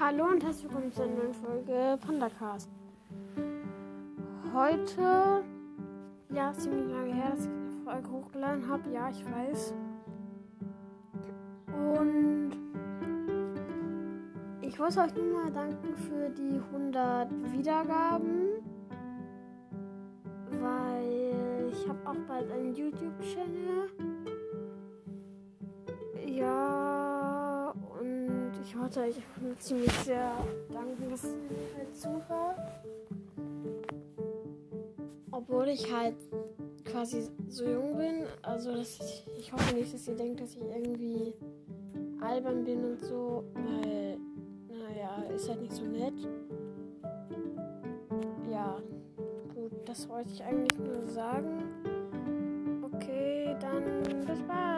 Hallo und herzlich willkommen zu einer neuen Folge Pandacast. Heute, ja, ist ziemlich lange her, dass ich eine Folge hochgeladen habe. Ja, ich weiß. Und ich wollte euch nur mal danken für die 100 Wiedergaben, weil ich habe auch bald einen YouTube-Channel. Ich wollte euch ziemlich sehr danken, dass ihr halt zuhört. Obwohl ich halt quasi so jung bin. Also, ich, ich hoffe nicht, dass ihr denkt, dass ich irgendwie albern bin und so, weil, naja, ist halt nicht so nett. Ja, gut, das wollte ich eigentlich nur sagen. Okay, dann bis bald.